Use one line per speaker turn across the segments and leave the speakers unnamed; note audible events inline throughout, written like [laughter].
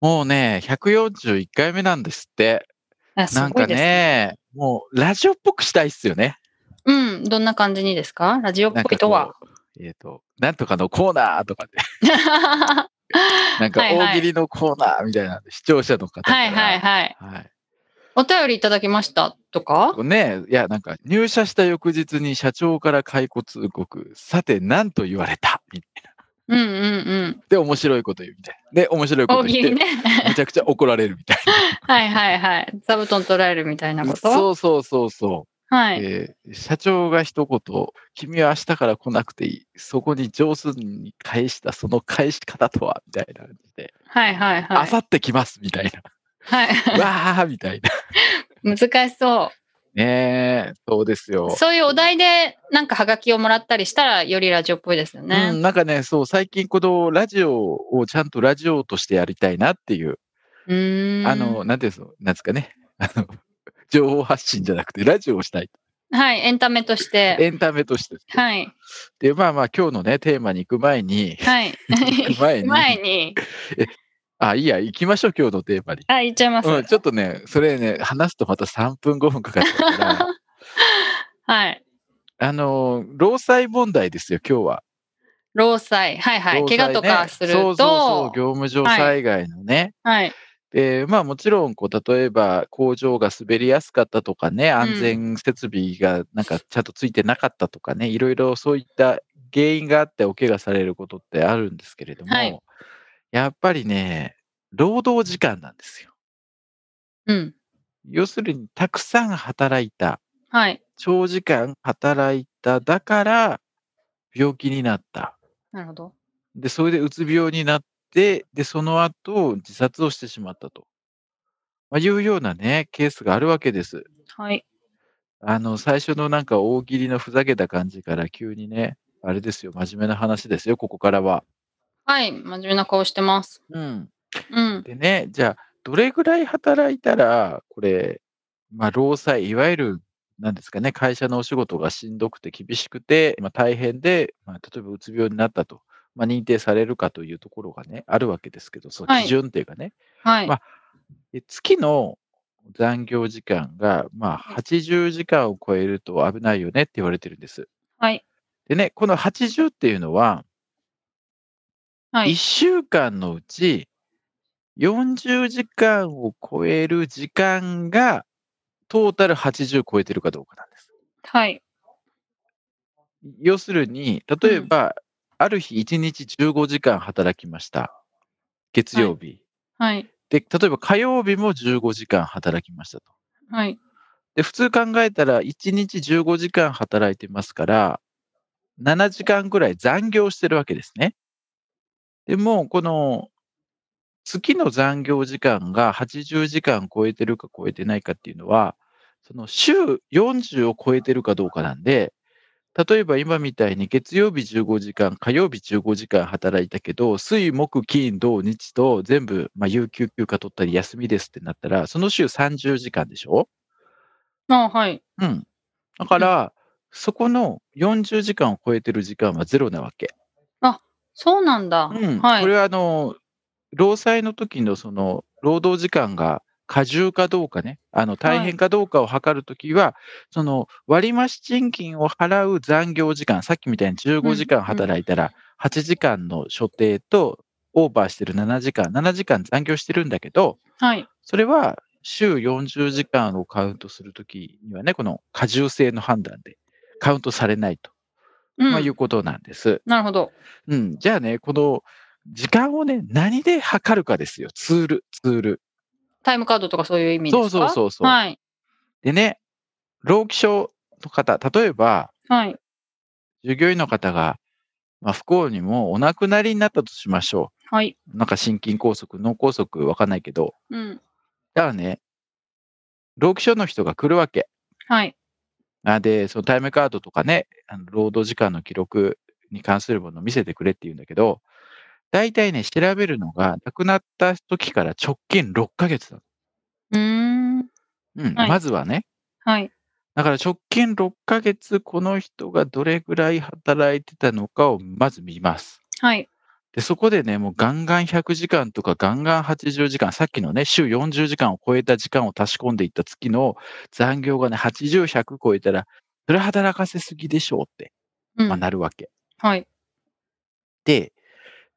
もうね、141回目なんですって。
あす
なんかね、もうラジオっぽくしたいっすよね。
うんどんな感じにですか？ラジオっぽいとは？
えっ、と、なんとかのコーナーとかで、[laughs] なんか大喜利のコーナーみたいな視聴者の方。
はいはいはい
はい。
お便りいただきました？とか？
ね、いや、なんか入社した翌日に社長から解雇通告、さて何と言われた？みたいな。
うんうんうん
で、面白いこと言うみたいな。で、面白いこと言って、
ね
めちゃくちゃ怒られるみたい [laughs]
はいはいはい座布団取られるみたいな
な。
こと？
そうそうそうそう。
はい、
えー社長が一言、君は明日から来なくていい。そこに上手に返したその返し方とはみたいな感じで、
はいはいはい
あさって来ますみたいな。
はい [laughs]
わーみたいな。[laughs]
難しそ
ねえ、そうです
う
よ。
そういうお題でなんかハガキをもらったりしたらよりラジオっぽいですよ
う
ね、
ん、なんかね、そう、最近このラジオをちゃんとラジオとしてやりたいなっていう、
うーん。
あの、なんていうんですかなんですかね。あの、[laughs] 情報発信じゃなくてラジオをしたい。
はいエンタメとして。
エンタメとして。
はい。
で、まあまあ今日のね、テーマに行く前に、
はい。[laughs]
行く前に。
前に [laughs]
あ、いいや、行きましょう、今日のテーマに。
あ言っちゃいます、
うん、ちょっとね、それね、話すとまた3分、5分かかっちゃうから、[laughs]
はい。
あの、労災問題ですよ、今日は。
労災。はいはい、
ね。
怪我とかすると。
そうそうそう、業務上災害のね。
はい。
で、まあもちろん、こう、例えば工場が滑りやすかったとかね、安全設備がなんかちゃんとついてなかったとかね、いろいろそういった原因があってお怪我されることってあるんですけれども、
はい
やっぱりね、労働時間なんですよ。
うん
要するに、たくさん働いた。
はい
長時間働いた、だから病気になった。
なるほど
で、それでうつ病になって、で、その後自殺をしてしまったと。まあ、いうようなね、ケースがあるわけです。
はい
あの、最初のなんか大喜利のふざけた感じから急にね、あれですよ、真面目な話ですよ、ここからは。
はい真面目な顔してます。
うん。
うん。
でね、じゃあ、どれぐらい働いたら、これ、まあ、労災、いわゆる、なんですかね、会社のお仕事がしんどくて厳しくて、まあ、大変で、まあ、例えばうつ病になったと、まあ、認定されるかというところがね、あるわけですけど、その
はい。
基準っていうかね、
はい、
まあで月の残業時間が、まあ、80時間を超えると危ないよねって言われてるんです。
はい。
でね、この80っていうのは、1
はい
週間のうち40時間を超える時間がトータル80超えてるかどうかなんです。
はい
要するに、例えば、ある日1日15時間働きました。月曜日。
はい
で、例えば火曜日も15時間働きましたと。
はい
で、普通考えたら1日15時間働いてますから、7時間ぐらい残業してるわけですね。でも、この月の残業時間が80時間超えてるか超えてないかっていうのは、その週40を超えてるかどうかなんで、例えば今みたいに月曜日15時間、火曜日15時間働いたけど、水、木、金、土、日と全部、まあ、有給休暇取ったり休みですってなったら、その週30時間でしょ？
あはい
うん。だから、そこの40時間を超えてる時間はゼロなわけ。
そうなんだ、
うん。
はい。
これはあの、労災の時のその、労働時間が過重かどうかね、あの、大変かどうかを測るときは、その、割増賃金を払う残業時間、さっきみたいに15時間働いたら、8時間の所定と、オーバーしてる7時間、7時間残業してるんだけど、
はい。
それは週40時間をカウントするときにはね、この過重性の判断でカウントされないと、
うん、
まあ、いうことなんです。
なるほど
うん。じゃあね、この時間をね、何で測るかですよ。ツール、ツール。
タイムカードとかそういう意味ですか？
そうそうそうそう
はい
でね、労基署の方、例えば、
はい
従業員の方が、まあ、不幸にもお亡くなりになったとしましょ
はい。
なんか心筋梗塞、脳梗塞、わかんないけど、
うん。
だからね、労基署の人が来るわけ。
はい。
あで、そのタイムカードとかね、あの労働時間の記録に関するものを見せてくれって言うんだけど、大体ね、調べるのが、亡くなった時から直近6ヶ月な
うーん。
の。うん、
はい
まずはね。
はい。
だから直近6ヶ月、この人がどれぐらい働いてたのかをまず見ます。
はい。
で、そこでね、もうガンガン100時間とかガンガン80時間、さっきのね、週40時間を超えた時間を足し込んでいった月の残業がね、80、100超えたら、それ働かせすぎでしょうって、
うん
まあ、なるわけ。
はい。
で、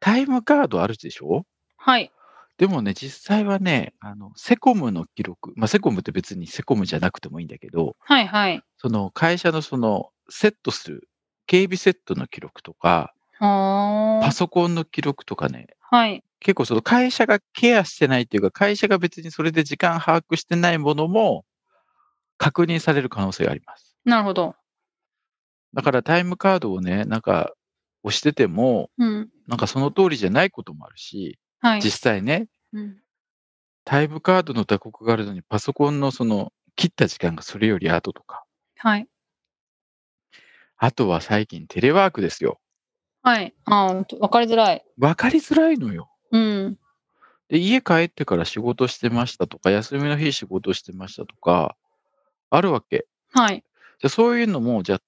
タイムカードあるでしょ？
はい。
でもね、実際はね、あの、セコムの記録、まあ、セコムって別にセコムじゃなくてもいいんだけど、
はい。はい。
その会社のその、セットする、警備セットの記録とか、
は
パソコンの記録とかね、
はい。
結構その会社がケアしてないっていうか、会社が別にそれで時間把握してないものも確認される可能性があります。
なるほど。
だからタイムカードをね、なんか押してても、
うん。
なんかその通りじゃないこともあるし、
はい。
実際ね、
うん。
タイムカードの打刻があるのに、パソコンのその切った時間がそれより後とか。
はい。
あとは最近テレワークですよ。
はい。ああ、わかりづらい。
わかりづらいのよ。
うん。
で、家帰ってから仕事してましたとか、休みの日仕事してましたとか、あるわけ。
はい。
じゃあそういうのも、じゃあ、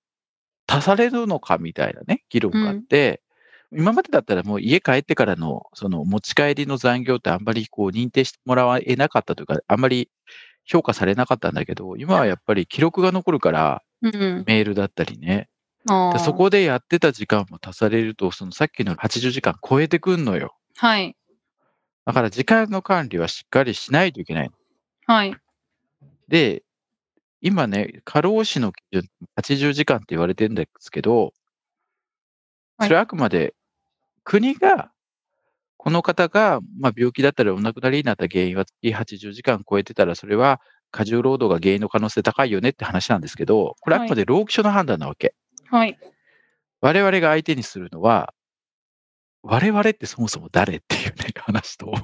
足されるのかみたいなね、議論があって、今までだったらもう家帰ってからの、その持ち帰りの残業ってあんまりこう認定してもらえなかったというか、あんまり評価されなかったんだけど、今はやっぱり記録が残るから、
うん。
メールだったりね。でそ。こでやってた時間も足されると、そのさっきの80時間超えてくんのよ。
はい。
だから時間の管理はしっかりしないといけない。
はい。
で、今ね、過労死の基準80時間って言われてるんですけど、
はい
それはあくまで国が、この方が、まあ、病気だったりお亡くなりになった原因は月80時間超えてたら、それは過重労働が原因の可能性高いよねって話なんですけど、これはあくまで労基署の判断なわけ。
はい。
我々が相手にするのは、我々ってそもそも誰っていうね、[laughs] 話と、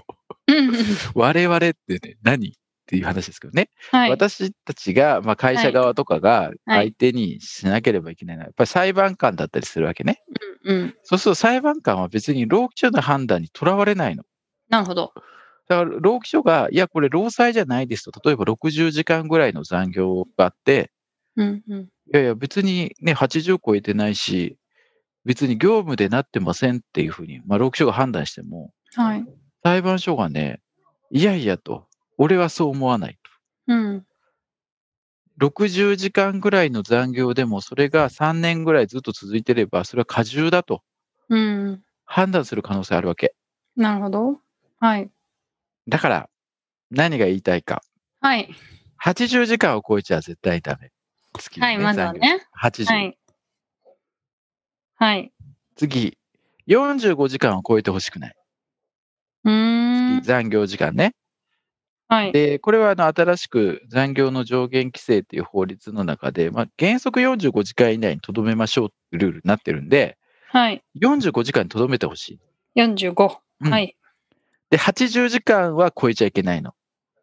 うん。
我々ってね、何っていう話ですけどね。
はい。
私たちが、まあ、会社側とかが
はい
相手にしなければいけないのは、やっぱり裁判官だったりするわけね。
うん。
そうすると裁判官は別に労基署の判断にとらわれないの。
なるほど。
だから労基署が、いや、これ労災じゃないですと、例えば60時間ぐらいの残業があって、
うん。うん。
いやいや、別にね、80超えてないし、別に業務でなってませんっていうふうに、まあ、労基署が判断しても、
はい。
裁判所がね、いやいやと、俺はそう思わないと。
うん。
60時間ぐらいの残業でも、それが3年ぐらいずっと続いてれば、それは過重だと
うん。
判断する可能性あるわけ。
なるほど。はい。
だから、何が言いたいか。
はい。
80時間を超えちゃ絶対ダメ。月に
はい。まずはね。
80、
はい。はい。
次、45時間を超えてほしくない。
うーん。
残業時間ね。
はい。
で、これはあの新しく残業の上限規制っていう法律の中で、まあ、原則45時間以内にとどめましょうってルールになってるんで、
はい。
45時間にとどめてほしい。
45。
うん
はい。
で、80時間は超えちゃいけないの。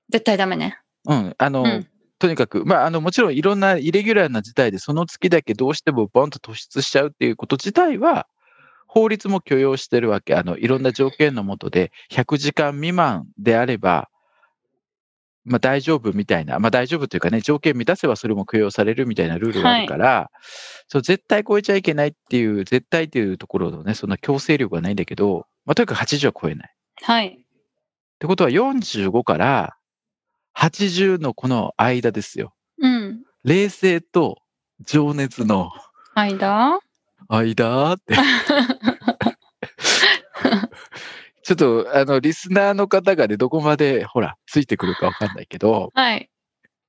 絶対ダメね。
うん。あの、
うん。
とにかく、まあ、あの、もちろんいろんなイレギュラーな事態で、その月だけどうしてもボンと突出しちゃうっていうこと自体は、法律も許容してるわけ。あの、いろんな条件のもとで、100時間未満であれば、まあ大丈夫みたいな、まあ大丈夫というかね、条件満たせばそれも許容されるみたいなルールがあるから、そう絶対超えちゃいけないっていう、絶対っていうところのね、そんな強制力はないんだけど、まあとにかく80は超えない。
はい。
ってことは45から80のこの間ですよ。
うん。
冷静と情熱の
間？
間？って。[laughs] ちょっと、あの、リスナーの方がね、どこまで、ほら、ついてくるかわかんないけど、
はい。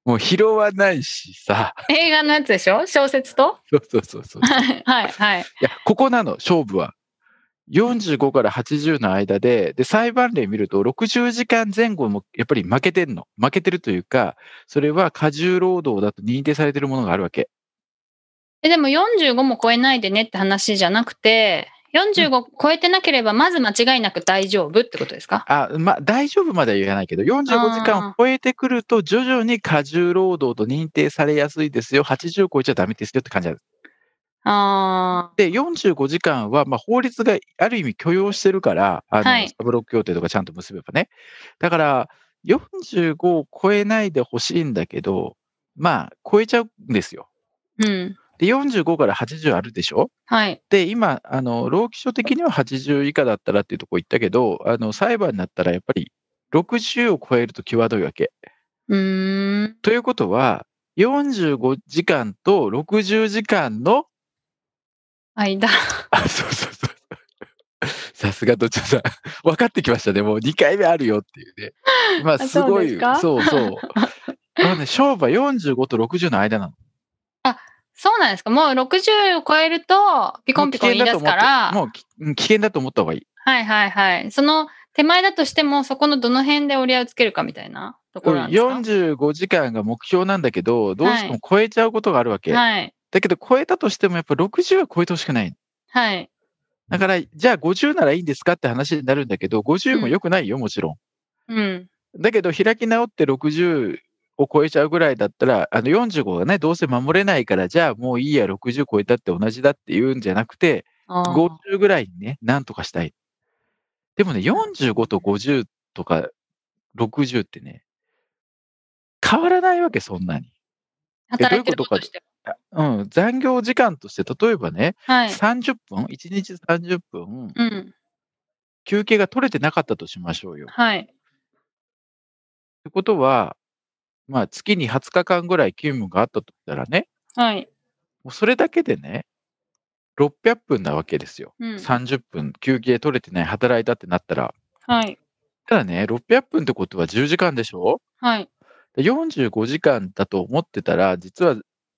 もう拾わないしさ、
映画のやつでしょ？小説と？
そうそうそうそう。い [laughs]
はい。はい。はい。
や、ここなの、勝負は。45から80の間で、で、裁判例見ると、60時間前後もやっぱり負けてんの。負けてるというか、それは過重労働だと認定されてるものがあるわけ。
え、でも45も超えないでねって話じゃなくて、45超えてなければ、まず間違いなく大丈夫ってことですか？
あ、まあ、大丈夫までは言わないけど、45時間を超えてくると、徐々に過重労働と認定されやすいですよ。80超えちゃダメですよって感じなんです。
あ
で、45時間は、まあ、法律がある意味許容してるから、あの、
はい
サブロック協定とかちゃんと結べばね。だから、45を超えないでほしいんだけど、まあ、超えちゃうんですよ。
ー。うん。
で、45から80あるでしょ？
はい。
で、今、あの、労基署的には80以下だったらっていうところ言ったけど、あの、裁判になったらやっぱり60を超えると際どいわけ。
うーん。
ということは、45時間と60時間の、
間。[laughs]
あ、そうそうそう。さすがどっちさん。分かってきましたね。もう2回目あるよっていうね。まあ、
あ
すごい、
そう
そうそう。[laughs] あのね、勝負は45と60の間なの。
そうなんですか？もう60を超えると、ピコンピコン言い出すから、
もう危険だと思った方がいい。
はいはいはい。その手前だとしても、そこのどの辺で折り合いをつけるかみたいなところなんですか
？45時間が目標なんだけど、どうしても超えちゃうことがあるわけ。
はい。
だけど超えたとしてもやっぱ60は超えてほしくない。
はい。
だから、じゃあ50ならいいんですかって話になるんだけど、50も良くないよ、もちろん。
うん。
だけど、開き直って60を超えちゃうぐらいだったら、あの45がね、どうせ守れないから、じゃあもういいや、60超えたって同じだって言うんじゃなくて、
あー
50ぐらいにね、なんとかしたい。でもね、45と50とか60ってね、変わらないわけ、そんなに。
働いてることして。
うん、残業時間として、例えばね、
はい。
30分、1日30分、
うん。
休憩が取れてなかったとしましょうよ。っ
はい。
てことは、まあ、月に20日間ぐらい勤務があったとしたらね、
はい。
もうそれだけでね、600分なわけですよ。
うん。
30分休憩取れてない、働いたってなったら。
はい。
ただね、600分ってことは10時間でしょ？
はい。
で ?45 時間だと思ってたら、実は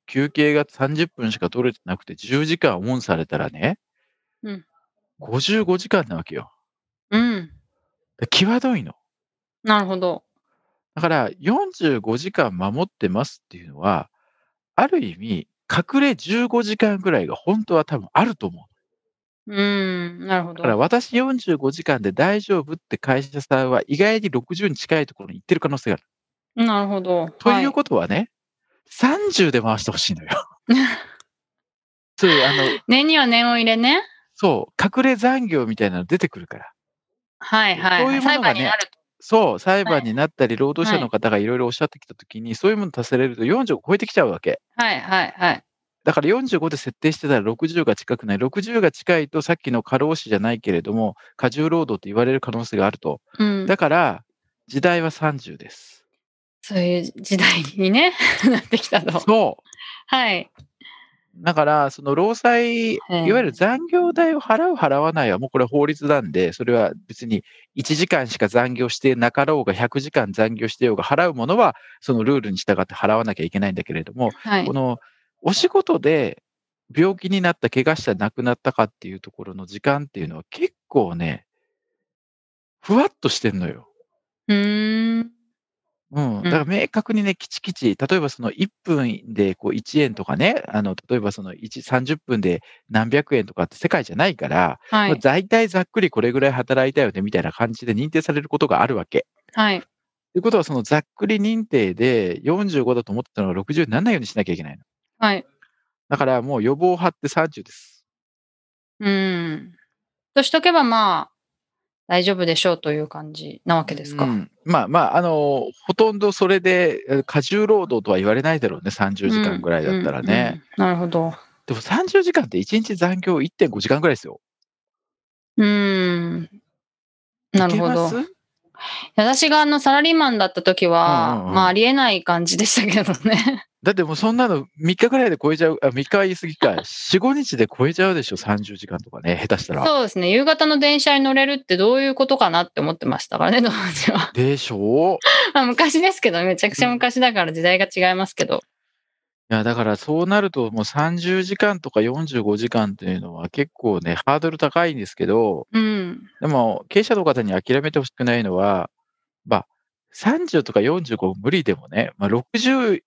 休憩が30分しか取れてなくて10時間オンされたらね、
うん
55時間なわけよ。
うん。
で際どいの。
なるほど。
だから45時間守ってますっていうのは、ある意味、隠れ15時間ぐらいが本当は多分あると思う。
うん。なるほど
だか。ら私45時間で大丈夫って会社さんは意外に60に近いところに行ってる可能性がある。
なるほど。
ということはね、30で回してほしいのよ。そう、あの、[laughs]
年には年を入れね。
そう、隠れ残業みたいなの出てくるから。
はいはい。
そういうものがね。そう、裁判になったり、労働者の方がいろいろおっしゃってきたときに、そういうもの足せれると40を超えてきちゃうわけ。
はいはいはい。
だから45で設定してたら60が近くない。60が近いとさっきの過労死じゃないけれども、過重労働と言われる可能性があると。
うん。
だから、時代は30です。
そういう時代にね、[laughs] なってきたと。
そ
はい。
う。だから、その労災、い
ええ
わゆる残業代を払う、払わないはもうこれは法律なんで、それは別に1時間しか残業してなかろうが、100時間残業してようが、払うものはそのルールに従って払わなきゃいけないんだけれども、
はい
こ。のお仕事で病気になった、怪我した、亡くなったかっていうところの時間っていうのは結構ね、ふわっとしてんのよ。
うーん。
うん。だから明確にね、きちきち、例えばその1分でこう1円とかね、あの、例えばその1、30分で何百円とかって世界じゃないから、まあ
はい。
大体ざっくりこれぐらい働いたよねみたいな感じで認定されることがあるわけ。
はい。
ということは、そのざっくり認定で45だと思ってたのが60にならないようにしなきゃいけないの。
はい。
だからもう予防を張って30です。
うん。としとけばまあ、大丈夫でしょうという感じなわけですか。
うん、まあまあ、あの、ほとんどそれでえ過重労働とは言われないだろうね、30時間ぐらいだったらね。
うん。うんうんなるほど。
でも30時間って1日残業1.5時間ぐらいですよ。
うーん。なるほど。私があのサラリーマンだった時は、
うんうんうん
まあありえない感じでしたけどね。
だってもうそんなの3日ぐらいで超えちゃう、あ、3日は言い過ぎか、4、5日で超えちゃうでしょ、30時間とかね、下手したら。
そうですね。夕方の電車に乗れるってどういうことかなって思ってましたからね、当時は。
でしょ？う [laughs]
まあ昔ですけど、めちゃくちゃ昔だから時代が違いますけど。
いや、だからそうなるともう30時間とか45時間っていうのは結構ね、ハードル高いんですけど、
うん。
でも経営者の方に諦めてほしくないのは、まあ、30とか45無理でもね、まあ、60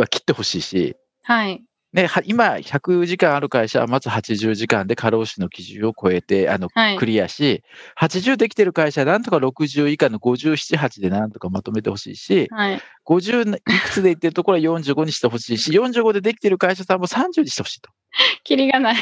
は切ってほしいし、
はい。
ね、は今、100時間ある会社はまず80時間で過労死の基準を超えて、あの、
はい
クリアし、80できてる会社はなんとか60以下の57、8でなんとかまとめてほしいし、
はい。
50いくつでいってるところは45にしてほしいし、45でできてる会社さんも30にしてほしいと。[laughs]
キリがない。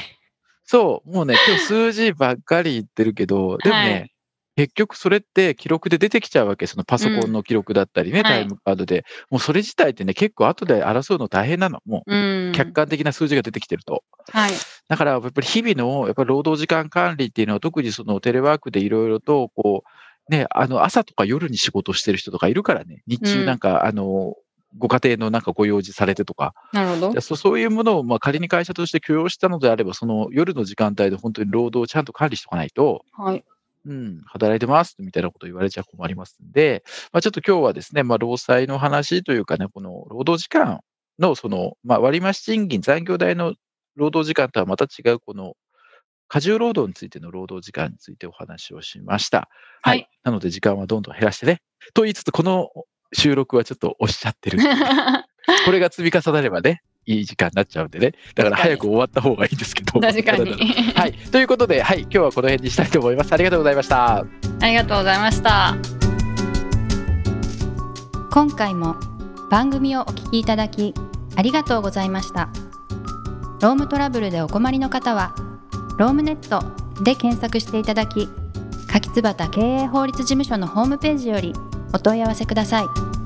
そう、もうね、今日数字ばっかり言ってるけど、でもね、
はい
結局それって記録で出てきちゃうわけ。そのパソコンの記録だったりね、
うんはい
タイムカードで。もうそれ自体ってね、結構後で争うの大変なの。も
うん
う。客観的な数字が出てきてると。
はい。
だからやっぱり日々のやっぱり労働時間管理っていうのは特にそのテレワークでいろいろとこう、ね、あの朝とか夜に仕事してる人とかいるからね、日
うん
中なんか、あの、ご家庭のなんかご用事されてとか、
なるほど。
そそういうものをまあ仮に会社として許容したのであれば、その夜の時間帯で本当に労働をちゃんと管理しておかないと、
はい。
うん、働いてますみたいなこと言われちゃ困りますんで、まあ、ちょっと今日はですね、まあ、労災の話というかね、この労働時間のその、まあ、割増賃金、残業代の労働時間とはまた違う、この過重労働についての労働時間についてお話をしました。はい。
はい
なので時間はどんどん減らしてね。と言いつつ、この収録はちょっと押しちゃってる。[laughs] これが積み重なればね、いい時間になっちゃうんでね。だから早く終わった方がいいんですけど。
確かに。[laughs]
はい。ということで、はい。今日はこの辺にしたいと思います。ありがとうございました。
ありがとうございました。
今回も番組をお聞きいただきありがとうございましたロームトラブルでお困りの方はロームネットで検索していただき柿椿経営法律事務所のホームページよりお問い合わせください